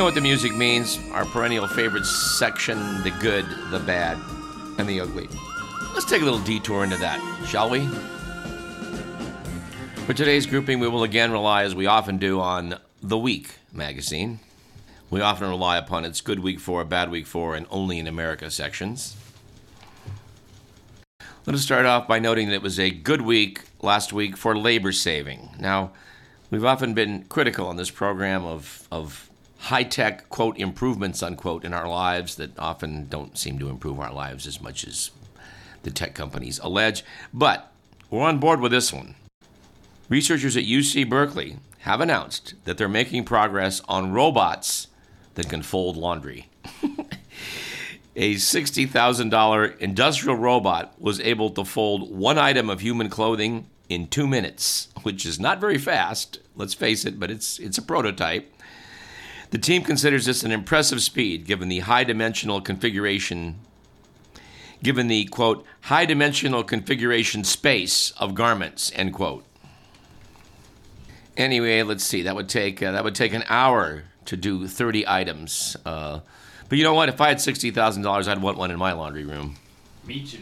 Know what the music means? Our perennial favorite section the good, the bad, and the ugly. Let's take a little detour into that, shall we? For today's grouping, we will again rely, as we often do, on The Week magazine. We often rely upon its Good Week for, Bad Week for, and Only in America sections. Let us start off by noting that it was a good week last week for labor saving. Now, we've often been critical on this program of, of high tech, quote, improvements, unquote, in our lives that often don't seem to improve our lives as much as the tech companies allege. But we're on board with this one. Researchers at UC Berkeley have announced that they're making progress on robots that can fold laundry. a $60,000 industrial robot was able to fold one item of human clothing in two minutes, which is not very fast, let's face it, but it's, it's a prototype. The team considers this an impressive speed given the high dimensional configuration given the quote high dimensional configuration space of garments end quote. Anyway let's see. That would take uh, that would take an hour to do 30 items uh, but you know what? If i had $60000 i'd want one in my laundry room. Me too.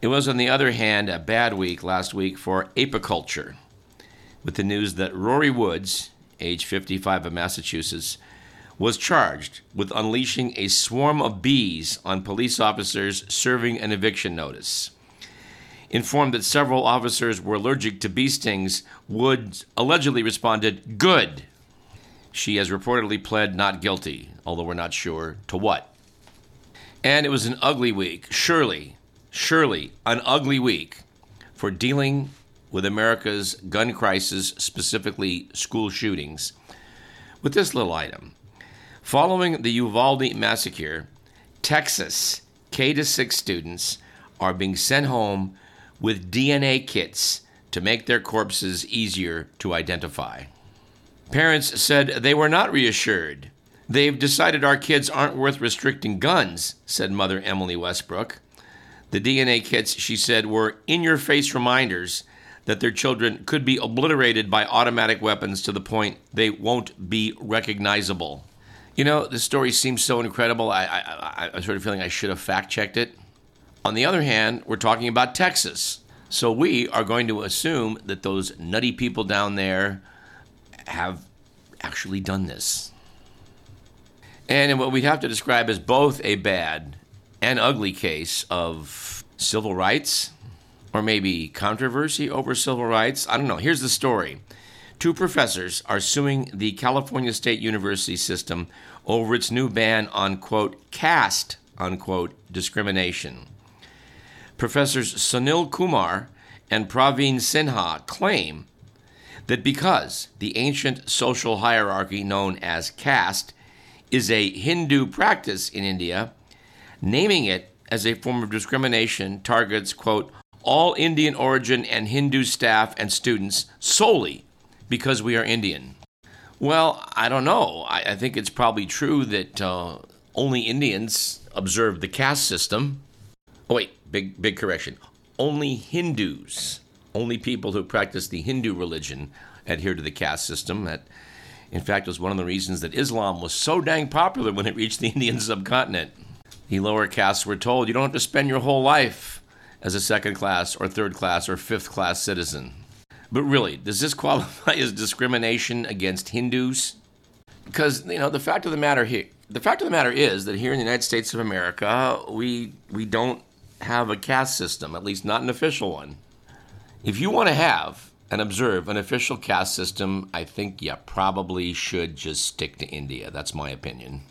it was on the other hand a bad week last week for apiculture with the news that rory woods age 55 of Massachusetts, was charged with unleashing a swarm of bees on police officers serving an eviction notice. Informed that several officers were allergic to bee stings, Woods allegedly responded, Good. She has reportedly pled not guilty, although we're not sure to what. And it was an ugly week, surely, surely an ugly week for dealing with America's gun crisis, specifically school shootings, with this little item. Following the Uvalde massacre, Texas K 6 students are being sent home with DNA kits to make their corpses easier to identify. Parents said they were not reassured. They've decided our kids aren't worth restricting guns, said Mother Emily Westbrook. The DNA kits, she said, were in your face reminders that their children could be obliterated by automatic weapons to the point they won't be recognizable. You know, this story seems so incredible. I, I, I'm sort of feeling I should have fact checked it. On the other hand, we're talking about Texas. So we are going to assume that those nutty people down there have actually done this. And what we have to describe as both a bad and ugly case of civil rights or maybe controversy over civil rights. I don't know. Here's the story. Two professors are suing the California State University system over its new ban on, quote, caste, unquote, discrimination. Professors Sunil Kumar and Praveen Sinha claim that because the ancient social hierarchy known as caste is a Hindu practice in India, naming it as a form of discrimination targets, quote, all Indian origin and Hindu staff and students solely because we are Indian? Well, I don't know. I, I think it's probably true that uh, only Indians observe the caste system. Oh, wait, big, big correction. Only Hindus, only people who practice the Hindu religion adhere to the caste system. That, in fact, was one of the reasons that Islam was so dang popular when it reached the Indian subcontinent. The lower castes were told you don't have to spend your whole life as a second class or third class or fifth class citizen. But really, does this qualify as discrimination against Hindus? Because you know the fact of the matter here, the fact of the matter is that here in the United States of America, we we don't have a caste system, at least not an official one. If you want to have and observe an official caste system, I think you probably should just stick to India. That's my opinion.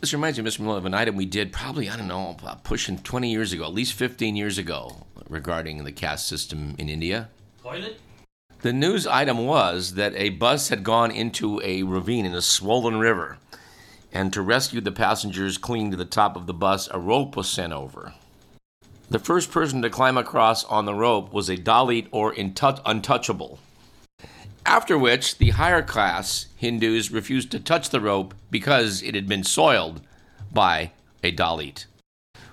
This reminds me, Mr. Miller, of an item we did probably, I don't know, pushing 20 years ago, at least 15 years ago, regarding the caste system in India. Toilet? The news item was that a bus had gone into a ravine in a swollen river, and to rescue the passengers clinging to the top of the bus, a rope was sent over. The first person to climb across on the rope was a Dalit or untouchable. After which, the higher class Hindus refused to touch the rope because it had been soiled by a Dalit.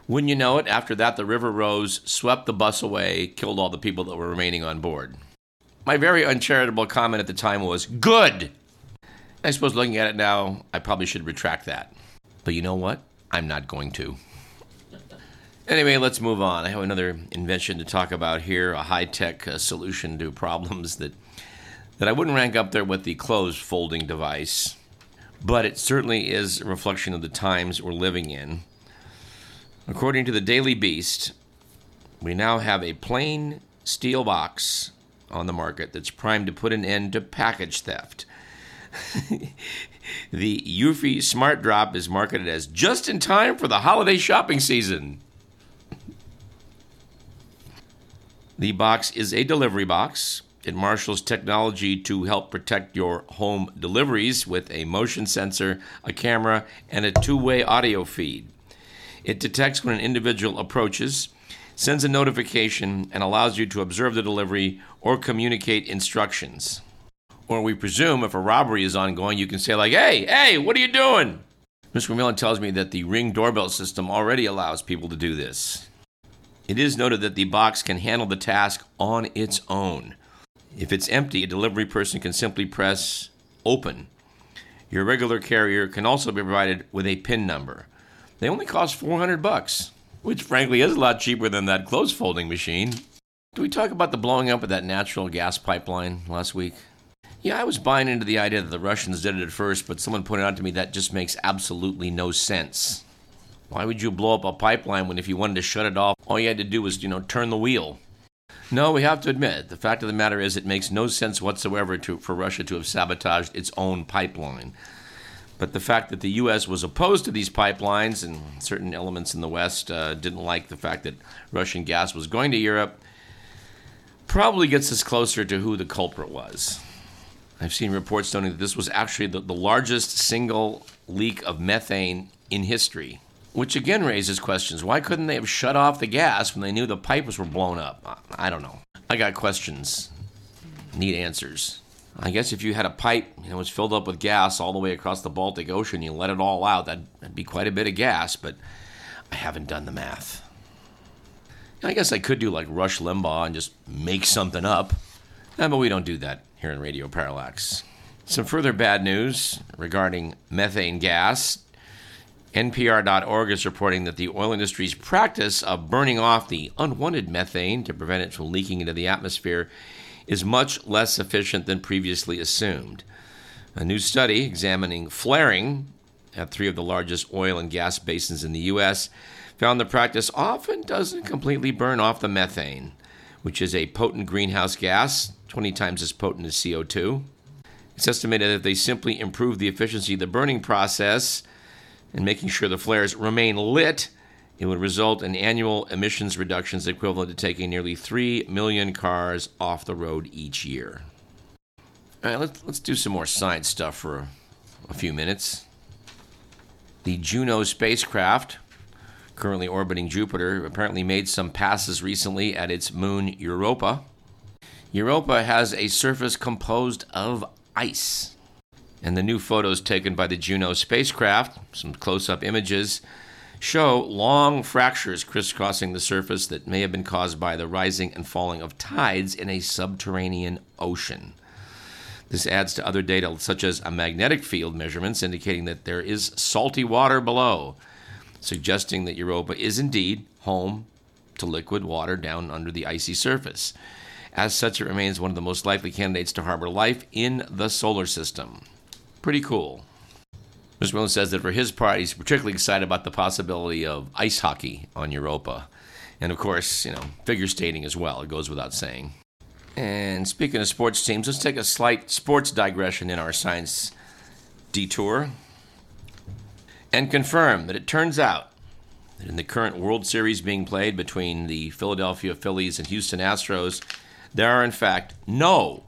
Wouldn't you know it, after that, the river rose, swept the bus away, killed all the people that were remaining on board. My very uncharitable comment at the time was, Good! I suppose looking at it now, I probably should retract that. But you know what? I'm not going to. Anyway, let's move on. I have another invention to talk about here, a high-tech uh, solution to problems that that I wouldn't rank up there with the clothes folding device, but it certainly is a reflection of the times we're living in. According to the Daily Beast, we now have a plain steel box on the market that's primed to put an end to package theft. the Eufy Smart Drop is marketed as just in time for the holiday shopping season. The box is a delivery box. It marshals technology to help protect your home deliveries with a motion sensor, a camera, and a two way audio feed. It detects when an individual approaches, sends a notification, and allows you to observe the delivery or communicate instructions. Or we presume if a robbery is ongoing, you can say, like, hey, hey, what are you doing? Mr. McMillan tells me that the Ring doorbell system already allows people to do this. It is noted that the box can handle the task on its own. If it's empty, a delivery person can simply press open. Your regular carrier can also be provided with a PIN number. They only cost 400 bucks, which frankly is a lot cheaper than that clothes folding machine. Did we talk about the blowing up of that natural gas pipeline last week? Yeah, I was buying into the idea that the Russians did it at first, but someone pointed out to me that just makes absolutely no sense. Why would you blow up a pipeline when if you wanted to shut it off, all you had to do was, you know, turn the wheel? No, we have to admit, the fact of the matter is it makes no sense whatsoever to, for Russia to have sabotaged its own pipeline. But the fact that the U.S. was opposed to these pipelines and certain elements in the West uh, didn't like the fact that Russian gas was going to Europe probably gets us closer to who the culprit was. I've seen reports noting that this was actually the, the largest single leak of methane in history, which again raises questions. Why couldn't they have shut off the gas when they knew the pipes were blown up? I don't know. I got questions. Need answers. I guess if you had a pipe and it was filled up with gas all the way across the Baltic Ocean, you let it all out, that'd, be quite a bit of gas, but I haven't done the math. I guess I could do like Rush Limbaugh and just make something up, eh, but we don't do that here in Radio Parallax. Some further bad news regarding methane gas. NPR.org is reporting that the oil industry's practice of burning off the unwanted methane to prevent it from leaking into the atmosphere is much less efficient than previously assumed. A new study examining flaring at three of the largest oil and gas basins in the U.S. found the practice often doesn't completely burn off the methane, which is a potent greenhouse gas 20 times as potent as CO2. It's estimated that they simply improve the efficiency of the burning process and making sure the flares remain lit, it would result in annual emissions reductions equivalent to taking nearly 3 million cars off the road each year. All right, let's, let's do some more science stuff for a, a few minutes. The Juno spacecraft, currently orbiting Jupiter, apparently made some passes recently at its moon Europa. Europa has a surface composed of ice. And the new photos taken by the Juno spacecraft, some close up images, show long fractures crisscrossing the surface that may have been caused by the rising and falling of tides in a subterranean ocean. This adds to other data such as a magnetic field measurements indicating that there is salty water below, suggesting that Europa is indeed home to liquid water down under the icy surface. As such, it remains one of the most likely candidates to harbor life in the solar system. Pretty cool. Mr. Millen says that for his part, he's particularly excited about the possibility of ice hockey on Europa. And of course, you know, figure skating as well. It goes without saying. And speaking of sports teams, let's take a slight sports digression in our science detour and confirm that it turns out that in the current World Series being played between the Philadelphia Phillies and Houston Astros, there are, in fact, no,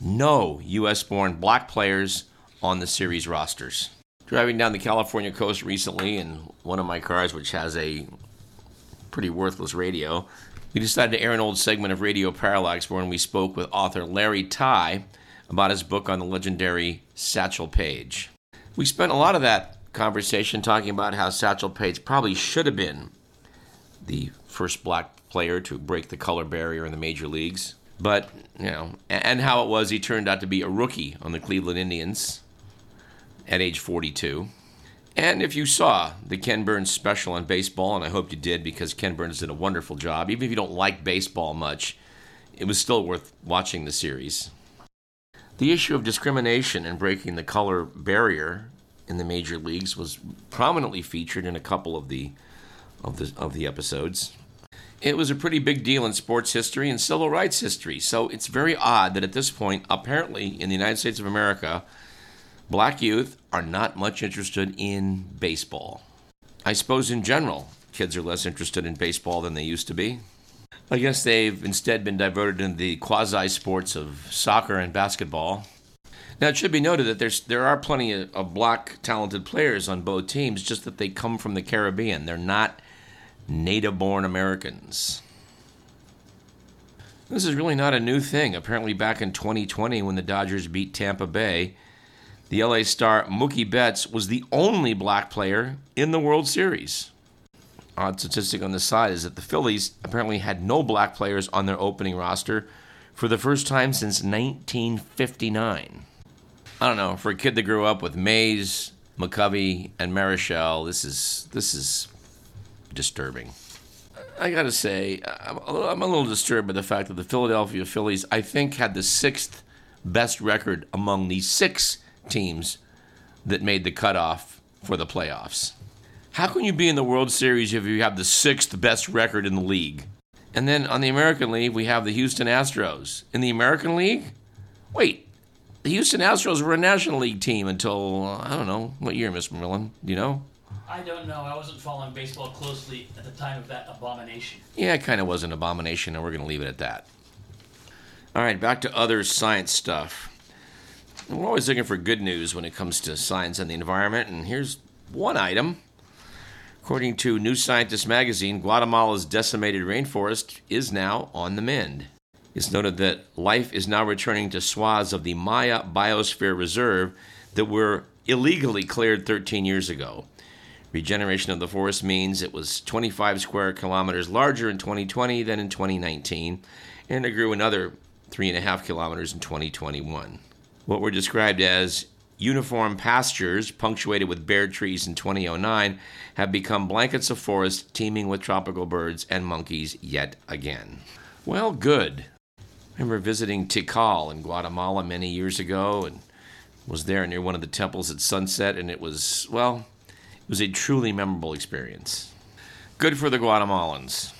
no U.S. born black players on the series rosters. Driving down the California coast recently in one of my cars, which has a pretty worthless radio, we decided to air an old segment of Radio Parallax when we spoke with author Larry Tye about his book on the legendary Satchel Paige. We spent a lot of that conversation talking about how Satchel Paige probably should have been the first black player to break the color barrier in the major leagues. But, you know, and how it was he turned out to be a rookie on the Cleveland Indians. At age 42. And if you saw the Ken Burns special on baseball, and I hope you did because Ken Burns did a wonderful job, even if you don't like baseball much, it was still worth watching the series. The issue of discrimination and breaking the color barrier in the major leagues was prominently featured in a couple of the of the of the episodes. It was a pretty big deal in sports history and civil rights history. So it's very odd that at this point, apparently in the United States of America, black youth are not much interested in baseball. I suppose in general, kids are less interested in baseball than they used to be. I guess they've instead been diverted into the quasi sports of soccer and basketball. Now, it should be noted that there's, there are plenty of, of black talented players on both teams, just that they come from the Caribbean. They're not native born Americans. This is really not a new thing. Apparently, back in 2020, when the Dodgers beat Tampa Bay, the LA star Mookie Betts was the only black player in the World Series odd statistic on the side is that the Phillies apparently had no black players on their opening roster for the first time since 1959. I don't know. For a kid that grew up with Mays, McCovey, and Marichal, this is this is disturbing. I gotta say, I'm a, little, disturbed by the fact that the Philadelphia Phillies, I think, had the sixth best record among the six teams that made the cutoff for the playoffs. How can you be in the World Series if you have the sixth best record in the league? And then on the American League, we have the Houston Astros. In the American League? Wait, the Houston Astros were a National League team until, uh, I don't know, what year, Miss Merlin? Do you know? I don't know. I wasn't following baseball closely at the time of that abomination. Yeah, it kind of was an abomination, and we're going to leave it at that. All right, back to other science stuff. We're always looking for good news when it comes to science and the environment, and here's one item. According to New Scientist magazine, Guatemala's decimated rainforest is now on the mend. It's noted that life is now returning to swaths of the Maya Biosphere Reserve that were illegally cleared 13 years ago. Regeneration of the forest means it was 25 square kilometers larger in 2020 than in 2019, and it grew another 3.5 kilometers in 2021. What were described as uniform pastures, punctuated with bare trees in 2009, have become blankets of forest teeming with tropical birds and monkeys yet again. Well, good. I remember visiting Tikal in Guatemala many years ago and was there near one of the temples at sunset, and it was, well, it was a truly memorable experience. Good for the Guatemalans.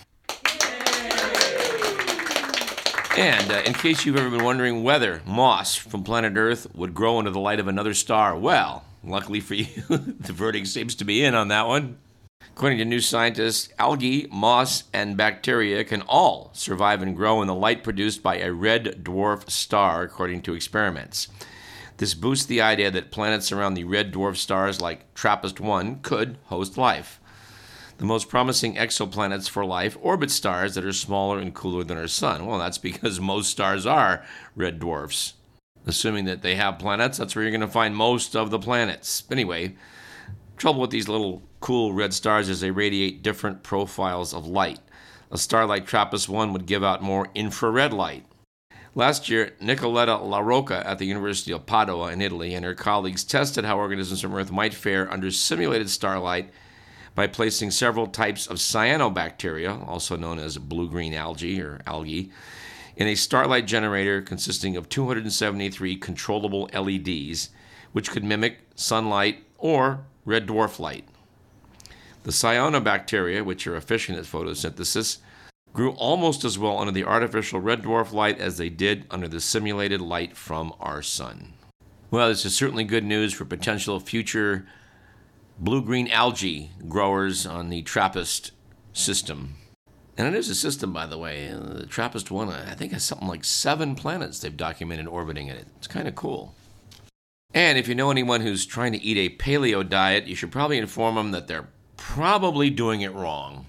And uh, in case you've ever been wondering whether moss from planet Earth would grow into the light of another star, well, luckily for you, the verdict seems to be in on that one. According to new scientists, algae, moss, and bacteria can all survive and grow in the light produced by a red dwarf star, according to experiments. This boosts the idea that planets around the red dwarf stars like TRAPPIST 1 could host life. The most promising exoplanets for life orbit stars that are smaller and cooler than our sun. Well, that's because most stars are red dwarfs. Assuming that they have planets, that's where you're going to find most of the planets. Anyway, trouble with these little cool red stars is they radiate different profiles of light. A star like TRAPPIST 1 would give out more infrared light. Last year, Nicoletta La Rocca at the University of Padua in Italy and her colleagues tested how organisms from Earth might fare under simulated starlight by placing several types of cyanobacteria, also known as blue green algae or algae, in a starlight generator consisting of 273 controllable LEDs, which could mimic sunlight or red dwarf light. The cyanobacteria, which are efficient at photosynthesis, grew almost as well under the artificial red dwarf light as they did under the simulated light from our sun. Well, this is certainly good news for potential future blue green algae growers on the TRAPPIST system. And it is a system, by the way. The TRAPPIST 1, uh, I think, has something like seven planets they've documented orbiting in it. It's kind of cool. And if you know anyone who's trying to eat a paleo diet, you should probably inform them that they're probably doing it wrong.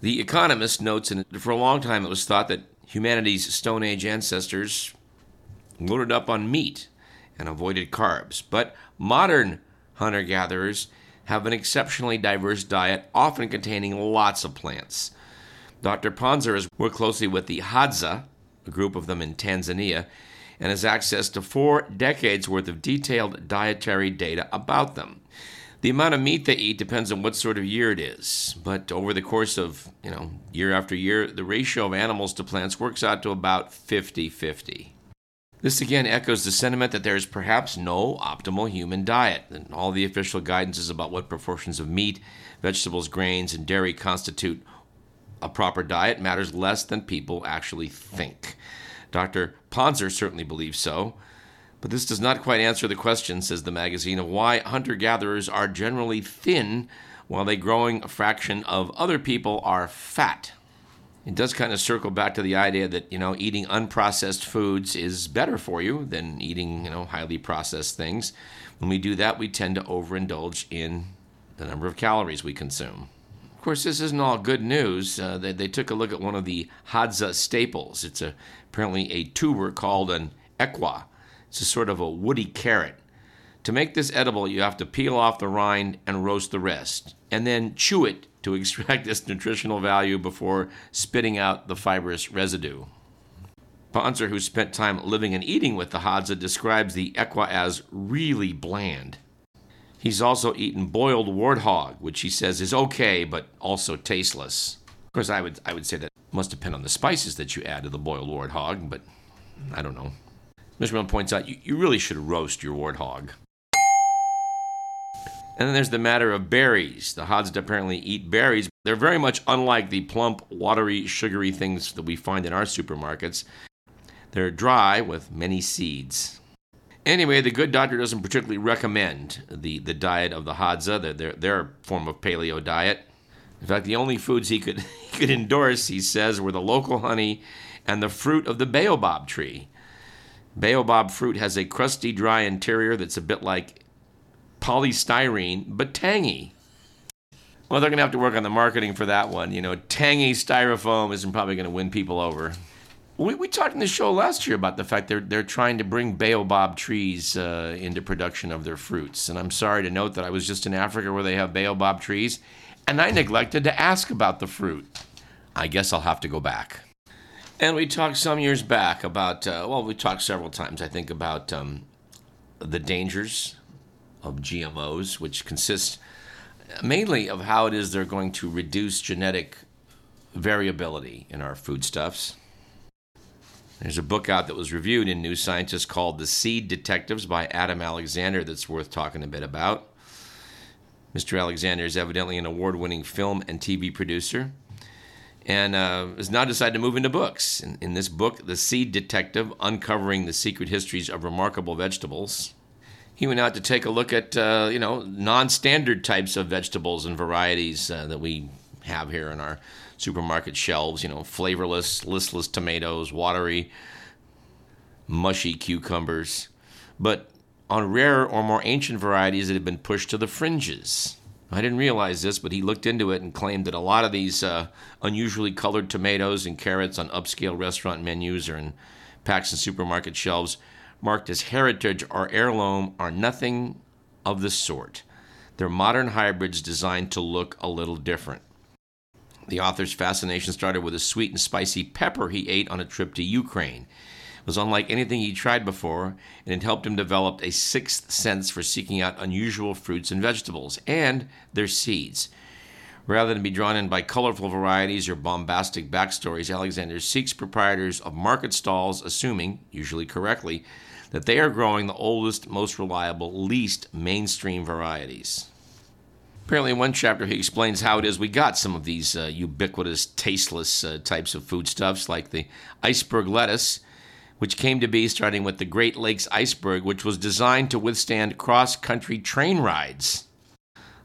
The Economist notes that for a long time it was thought that humanity's Stone Age ancestors loaded up on meat and avoided carbs. But modern hunter gatherers have an exceptionally diverse diet, often containing lots of plants. Dr. Pontzer has worked closely with the Hadza, a group of them in Tanzania, and has access to four decades worth of detailed dietary data about them. The amount of meat they eat depends on what sort of year it is, but over the course of, you know, year after year, the ratio of animals to plants works out to about 50-50. This again echoes the sentiment that there is perhaps no optimal human diet, and all the official guidances about what proportions of meat, vegetables, grains, and dairy constitute a proper diet matters less than people actually think. Dr. Pontzer certainly believes so. But this does not quite answer the question, says the magazine, of why hunter gatherers are generally thin while a growing fraction of other people are fat. It does kind of circle back to the idea that, you know, eating unprocessed foods is better for you than eating, you know, highly processed things. When we do that, we tend to overindulge in the number of calories we consume. Of course, this isn't all good news. Uh, they, they took a look at one of the Hadza staples. It's a, apparently a tuber called an ekwa. It's a sort of a woody carrot. To make this edible, you have to peel off the rind and roast the rest, and then chew it to extract its nutritional value before spitting out the fibrous residue. Pontzer, who spent time living and eating with the Hadza, describes the ekwa as really bland. He's also eaten boiled warthog, which he says is okay, but also tasteless. Of course, I would, I would say that must depend on the spices that you add to the boiled warthog, but I don't know. Mr. Mill points out you, you really should roast your warthog. And then there's the matter of berries. The Hadza apparently eat berries. They're very much unlike the plump, watery, sugary things that we find in our supermarkets. They're dry with many seeds. Anyway, the good doctor doesn't particularly recommend the, the diet of the Hadza, their, their, their form of paleo diet. In fact, the only foods he could, he could endorse, he says, were the local honey and the fruit of the baobab tree. Baobab fruit has a crusty, dry interior that's a bit like polystyrene, but tangy. Well, they're going to have to work on the marketing for that one. You know, tangy styrofoam isn't probably going to win people over. We, we talked in the show last year about the fact they're they're trying to bring baobab trees uh, into production of their fruits, and I'm sorry to note that I was just in Africa where they have baobab trees, and I neglected to ask about the fruit. I guess I'll have to go back. And we talked some years back about uh, well, we talked several times I think about um, the dangers of GMOs, which consists mainly of how it is they're going to reduce genetic variability in our foodstuffs. There's a book out that was reviewed in New Scientist called The Seed Detectives by Adam Alexander that's worth talking a bit about. Mr. Alexander is evidently an award winning film and TV producer and uh, has now decided to move into books. In, in, this book, The Seed Detective Uncovering the Secret Histories of Remarkable Vegetables, he went out to take a look at, uh, you know, non standard types of vegetables and varieties uh, that we have here in our supermarket shelves, you know, flavorless, listless tomatoes, watery, mushy cucumbers, but on rarer or more ancient varieties that had been pushed to the fringes. I didn't realize this, but he looked into it and claimed that a lot of these uh, unusually colored tomatoes and carrots on upscale restaurant menus or in packs and supermarket shelves marked as heritage or heirloom are nothing of the sort. They're modern hybrids designed to look a little different. The author's fascination started with a sweet and spicy pepper he ate on a trip to Ukraine. It was unlike anything he'd tried before, and it helped him develop a sixth sense for seeking out unusual fruits and vegetables and their seeds. Rather than be drawn in by colorful varieties or bombastic backstories, Alexander seeks proprietors of market stalls, assuming, usually correctly, that they are growing the oldest, most reliable, least mainstream varieties. Apparently, in one chapter, he explains how it is we got some of these uh, ubiquitous, tasteless uh, types of foodstuffs, like the iceberg lettuce, which came to be starting with the Great Lakes iceberg, which was designed to withstand cross country train rides.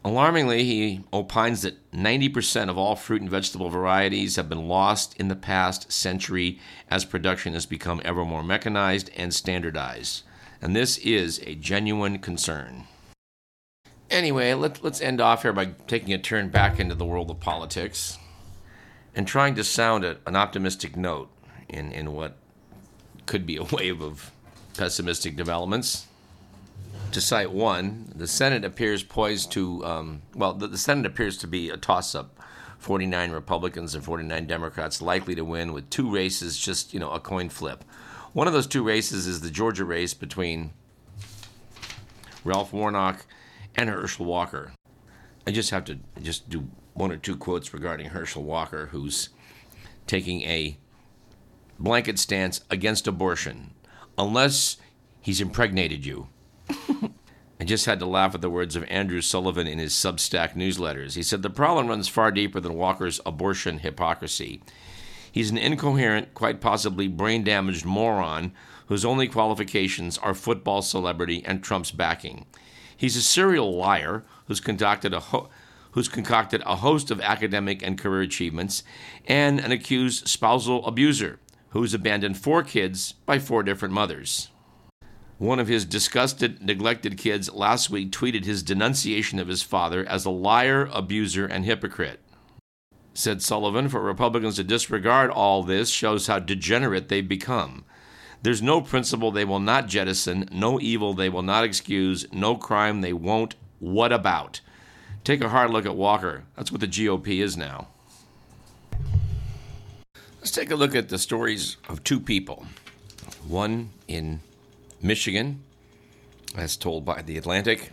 Alarmingly, he opines that 90% of all fruit and vegetable varieties have been lost in the past century as production has become ever more mechanized and standardized. And this is a genuine concern. Anyway, let, let's end off here by taking a turn back into the world of politics and trying to sound a, an optimistic note in, in what could be a wave of pessimistic developments. To cite one, the Senate appears poised to, um, well, the, the Senate appears to be a toss up 49 Republicans and 49 Democrats likely to win, with two races just, you know, a coin flip. One of those two races is the Georgia race between Ralph Warnock and Herschel Walker. I just have to just do one or two quotes regarding Herschel Walker, who's taking a blanket stance against abortion, unless he's impregnated you. I just had to laugh at the words of Andrew Sullivan in his Substack newsletters. He said the problem runs far deeper than Walker's abortion hypocrisy. He's an incoherent, quite possibly brain damaged moron whose only qualifications are football celebrity and Trump's backing. He's a serial liar who's concocted a ho- who's concocted a host of academic and career achievements, and an accused spousal abuser who's abandoned four kids by four different mothers. One of his disgusted, neglected kids last week tweeted his denunciation of his father as a liar, abuser, and hypocrite. Said Sullivan, for Republicans to disregard all this shows how degenerate they've become. There's no principle they will not jettison, no evil they will not excuse, no crime they won't. What about? Take a hard look at Walker. That's what the GOP is now. Let's take a look at the stories of two people. One in Michigan, as told by The Atlantic,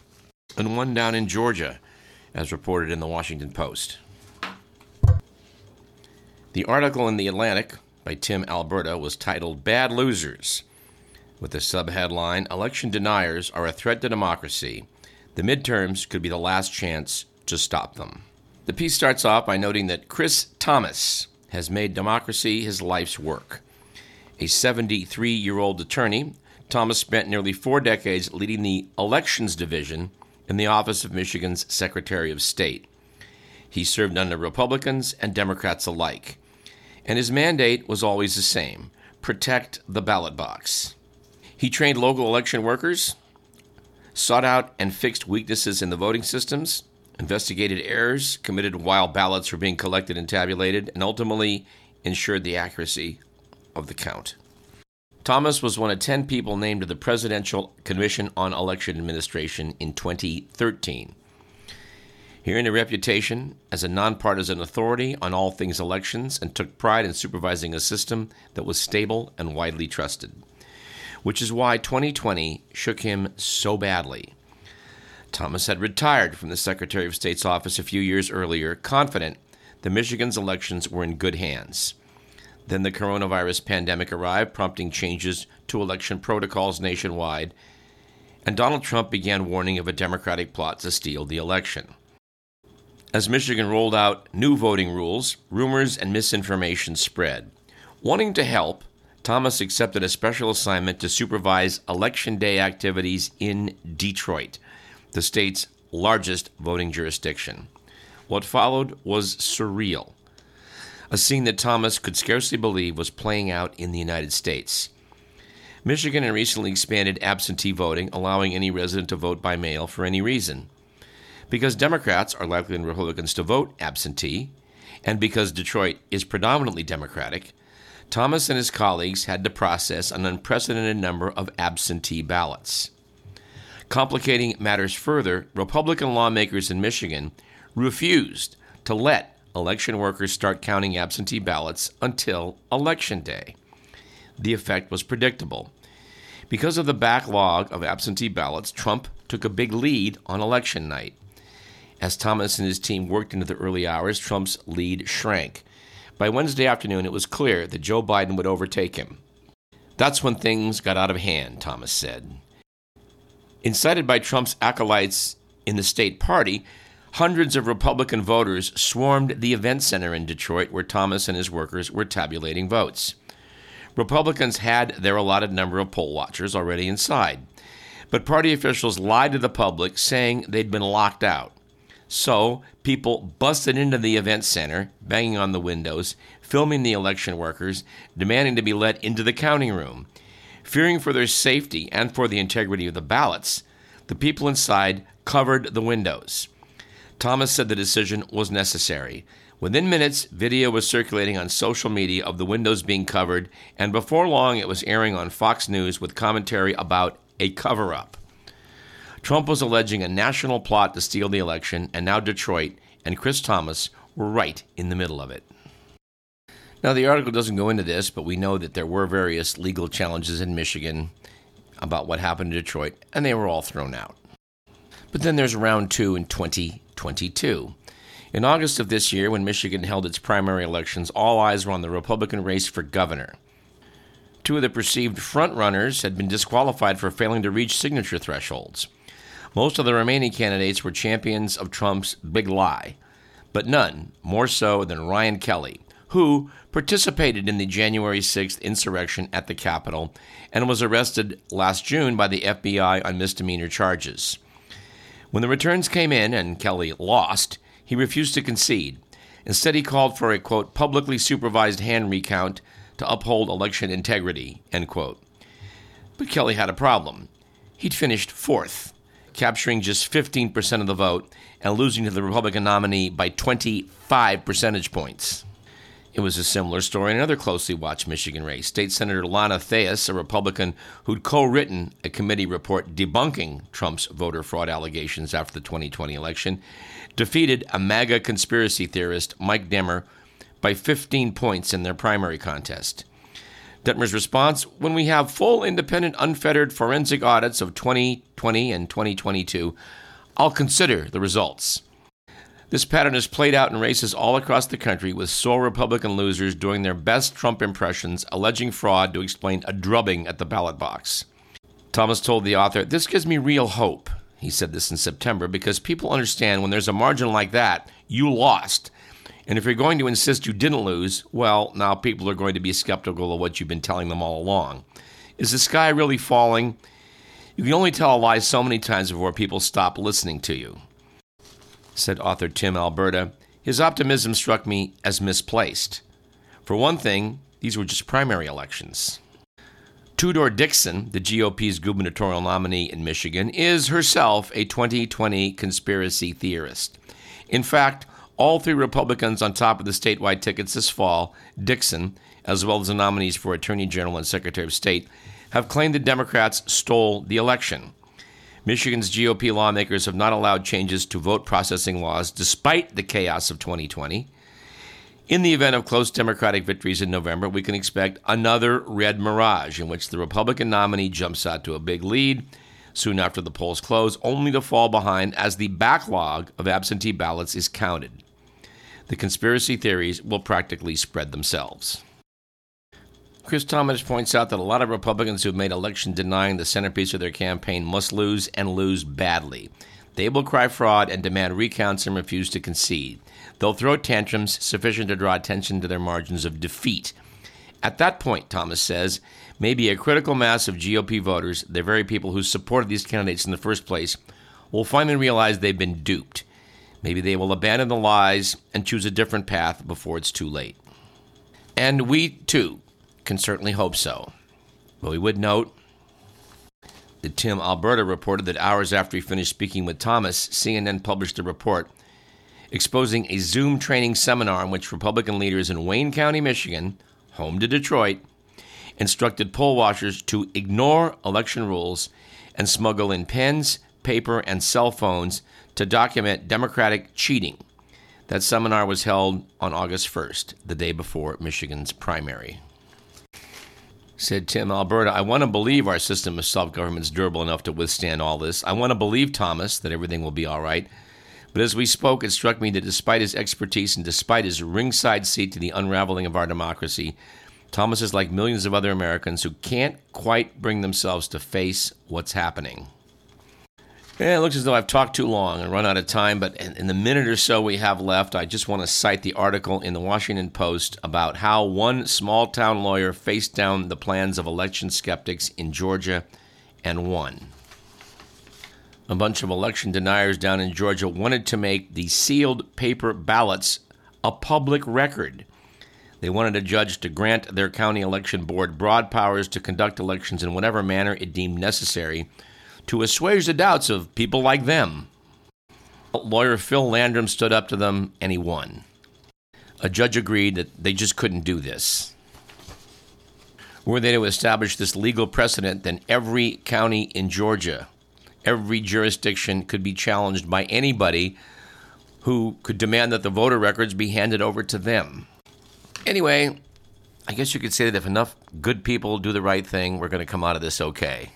and one down in Georgia, as reported in the Washington Post. The article in The Atlantic by Tim Alberta was titled Bad Losers, with the subheadline Election Deniers Are a Threat to Democracy. The midterms could be the last chance to stop them. The piece starts off by noting that Chris Thomas has made democracy his life's work. A 73 year old attorney Thomas spent nearly four decades leading the Elections Division in the office of Michigan's Secretary of State. He served under Republicans and Democrats alike, and his mandate was always the same protect the ballot box. He trained local election workers, sought out and fixed weaknesses in the voting systems, investigated errors committed while ballots were being collected and tabulated, and ultimately ensured the accuracy of the count. Thomas was one of 10 people named to the Presidential Commission on Election Administration in 2013. He earned a reputation as a nonpartisan authority on all things elections and took pride in supervising a system that was stable and widely trusted, which is why 2020 shook him so badly. Thomas had retired from the Secretary of State's office a few years earlier, confident that Michigan's elections were in good hands. Then the coronavirus pandemic arrived, prompting changes to election protocols nationwide, and Donald Trump began warning of a Democratic plot to steal the election. As Michigan rolled out new voting rules, rumors and misinformation spread. Wanting to help, Thomas accepted a special assignment to supervise Election Day activities in Detroit, the state's largest voting jurisdiction. What followed was surreal a scene that Thomas could scarcely believe was playing out in the United States. Michigan had recently expanded absentee voting, allowing any resident to vote by mail for any reason. Because Democrats are likely than Republicans to vote absentee, and because Detroit is predominantly Democratic, Thomas and his colleagues had to process an unprecedented number of absentee ballots. Complicating matters further, Republican lawmakers in Michigan refused to let election workers start counting absentee ballots until Election Day. The effect was predictable. Because of the backlog of absentee ballots, Trump took a big lead on election night. As Thomas and his team worked into the early hours, Trump's lead shrank. By Wednesday afternoon, it was clear that Joe Biden would overtake him. That's when things got out of hand, Thomas said. Incited by Trump's acolytes in the state party, Hundreds of Republican voters swarmed the event center in Detroit where Thomas and his workers were tabulating votes. Republicans had their allotted number of poll watchers already inside, but party officials lied to the public saying they'd been locked out. So, people busted into the event center, banging on the windows, filming the election workers, demanding to be let into the counting room. Fearing for their safety and for the integrity of the ballots, the people inside covered the windows. Thomas said the decision was necessary. Within minutes, video was circulating on social media of the windows being covered, and before long, it was airing on Fox News with commentary about a cover up. Trump was alleging a national plot to steal the election, and now Detroit and Chris Thomas were right in the middle of it. Now, the article doesn't go into this, but we know that there were various legal challenges in Michigan about what happened in Detroit, and they were all thrown out. But then there's round two in 2022. In August of this year, when Michigan held its primary elections, all eyes were on the Republican race for governor. Two of the perceived frontrunners had been disqualified for failing to reach signature thresholds. Most of the remaining candidates were champions of Trump's big lie, but none more so than Ryan Kelly, who participated in the January 6th insurrection at the Capitol and was arrested last June by the FBI on misdemeanor charges. When the returns came in and Kelly lost, he refused to concede. Instead, he called for a, quote, publicly supervised hand recount to uphold election integrity, end quote. But Kelly had a problem. He'd finished fourth, capturing just 15% of the vote and losing to the Republican nominee by 25 percentage points. It was a similar story in another closely watched Michigan race. State Senator Lana Theis, a Republican who'd co written a committee report debunking Trump's voter fraud allegations after the 2020 election, defeated a MAGA conspiracy theorist, Mike Detmer, by 15 points in their primary contest. Detmer's response When we have full, independent, unfettered forensic audits of 2020 and 2022, I'll consider the results. This pattern is played out in races all across the country, with sore Republican losers doing their best Trump impressions, alleging fraud to explain a drubbing at the ballot box. Thomas told the author, This gives me real hope. He said this in September because people understand when there's a margin like that, you lost. And if you're going to insist you didn't lose, well, now people are going to be skeptical of what you've been telling them all along. Is the sky really falling? You can only tell a lie so many times before people stop listening to you said author Tim Alberta. His optimism struck me as misplaced. For one thing, these were just primary elections. Tudor Dixon, the GOP's gubernatorial nominee in Michigan, is herself a 2020 conspiracy theorist. In fact, all three Republicans on top of the statewide tickets this fall, Dixon, as well as the nominees for Attorney General and Secretary of State, have claimed the Democrats stole the election. Michigan's GOP lawmakers have not allowed changes to vote processing laws despite the chaos of 2020. In the event of close Democratic victories in November, we can expect another red mirage in which the Republican nominee jumps out to a big lead soon after the polls close, only to fall behind as the backlog of absentee ballots is counted. The conspiracy theories will practically spread themselves. Chris Thomas points out that a lot of Republicans who've made election denying the centerpiece of their campaign must lose and lose badly. They will cry fraud and demand recounts and refuse to concede. They'll throw tantrums sufficient to draw attention to their margins of defeat. At that point, Thomas says, maybe a critical mass of GOP voters, the very people who supported these candidates in the first place, will finally realize they've been duped. Maybe they will abandon the lies and choose a different path before it's too late. And we, too, can certainly hope so. But we would note that Tim Alberta reported that hours after he finished speaking with Thomas, CNN published a report exposing a Zoom training seminar in which Republican leaders in Wayne County, Michigan, home to Detroit, instructed poll watchers to ignore election rules and smuggle in pens, paper, and cell phones to document Democratic cheating. That seminar was held on August 1st, the day before Michigan's primary. Said Tim Alberta, I want to believe our system of self government is durable enough to withstand all this. I want to believe, Thomas, that everything will be all right. But as we spoke, it struck me that despite his expertise and despite his ringside seat to the unraveling of our democracy, Thomas is like millions of other Americans who can't quite bring themselves to face what's happening. Yeah, it looks as though I've talked too long and run out of time, but in the minute or so we have left, I just want to cite the article in the Washington Post about how one small town lawyer faced down the plans of election skeptics in Georgia and won. A bunch of election deniers down in Georgia wanted to make the sealed paper ballots a public record. They wanted a judge to grant their county election board broad powers to conduct elections in whatever manner it deemed necessary to assuage the doubts of people like them. Lawyer Phil Landrum stood up to them and he won. A judge agreed that they just couldn't do this. Were they to establish this legal precedent, then every county in Georgia, every jurisdiction could be challenged by anybody who could demand that the voter records be handed over to them. Anyway, I guess you could say that if enough good people do the right thing, we're going to come out of this okay.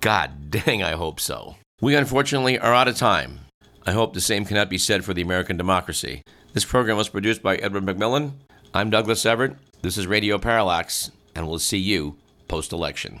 God dang, I hope so. We unfortunately are out of time. I hope the same cannot be said for the American democracy. This program was produced by Edward McMillan. I'm Douglas Everett. This is Radio Parallax, and we'll see you post election.